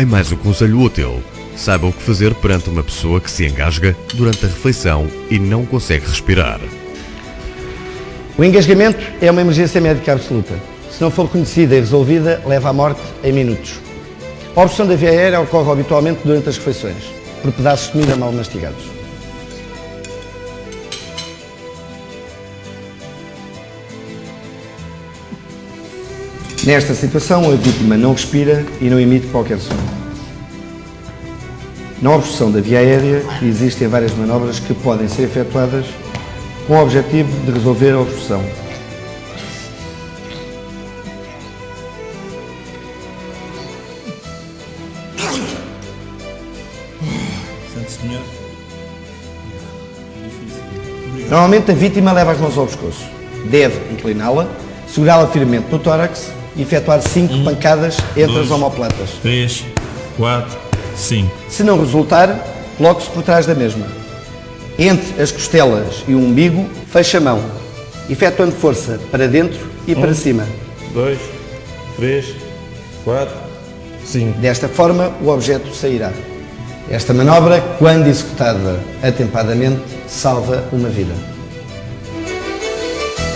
Em mais um conselho útil, saiba o que fazer perante uma pessoa que se engasga durante a refeição e não consegue respirar. O engasgamento é uma emergência médica absoluta. Se não for reconhecida e resolvida, leva à morte em minutos. A obstrução da via aérea ocorre habitualmente durante as refeições, por pedaços de comida mal mastigados. Nesta situação, a vítima não respira e não emite qualquer som. Na obstrução da via aérea, existem várias manobras que podem ser efetuadas com o objetivo de resolver a obstrução. Normalmente a vítima leva as mãos ao pescoço. Deve incliná-la, segurá-la firmemente no tórax e efetuar 5 Um, pancadas entre dois. as omoplatas. 3, 4, 5. Se não resultar, coloque-se por trás da mesma. Entre as costelas e o umbigo, feche a mão, efetuando força para dentro e para cima. 2, 3, 4, 5. Desta forma, o objeto sairá. Esta manobra, quando executada atempadamente, salva uma vida.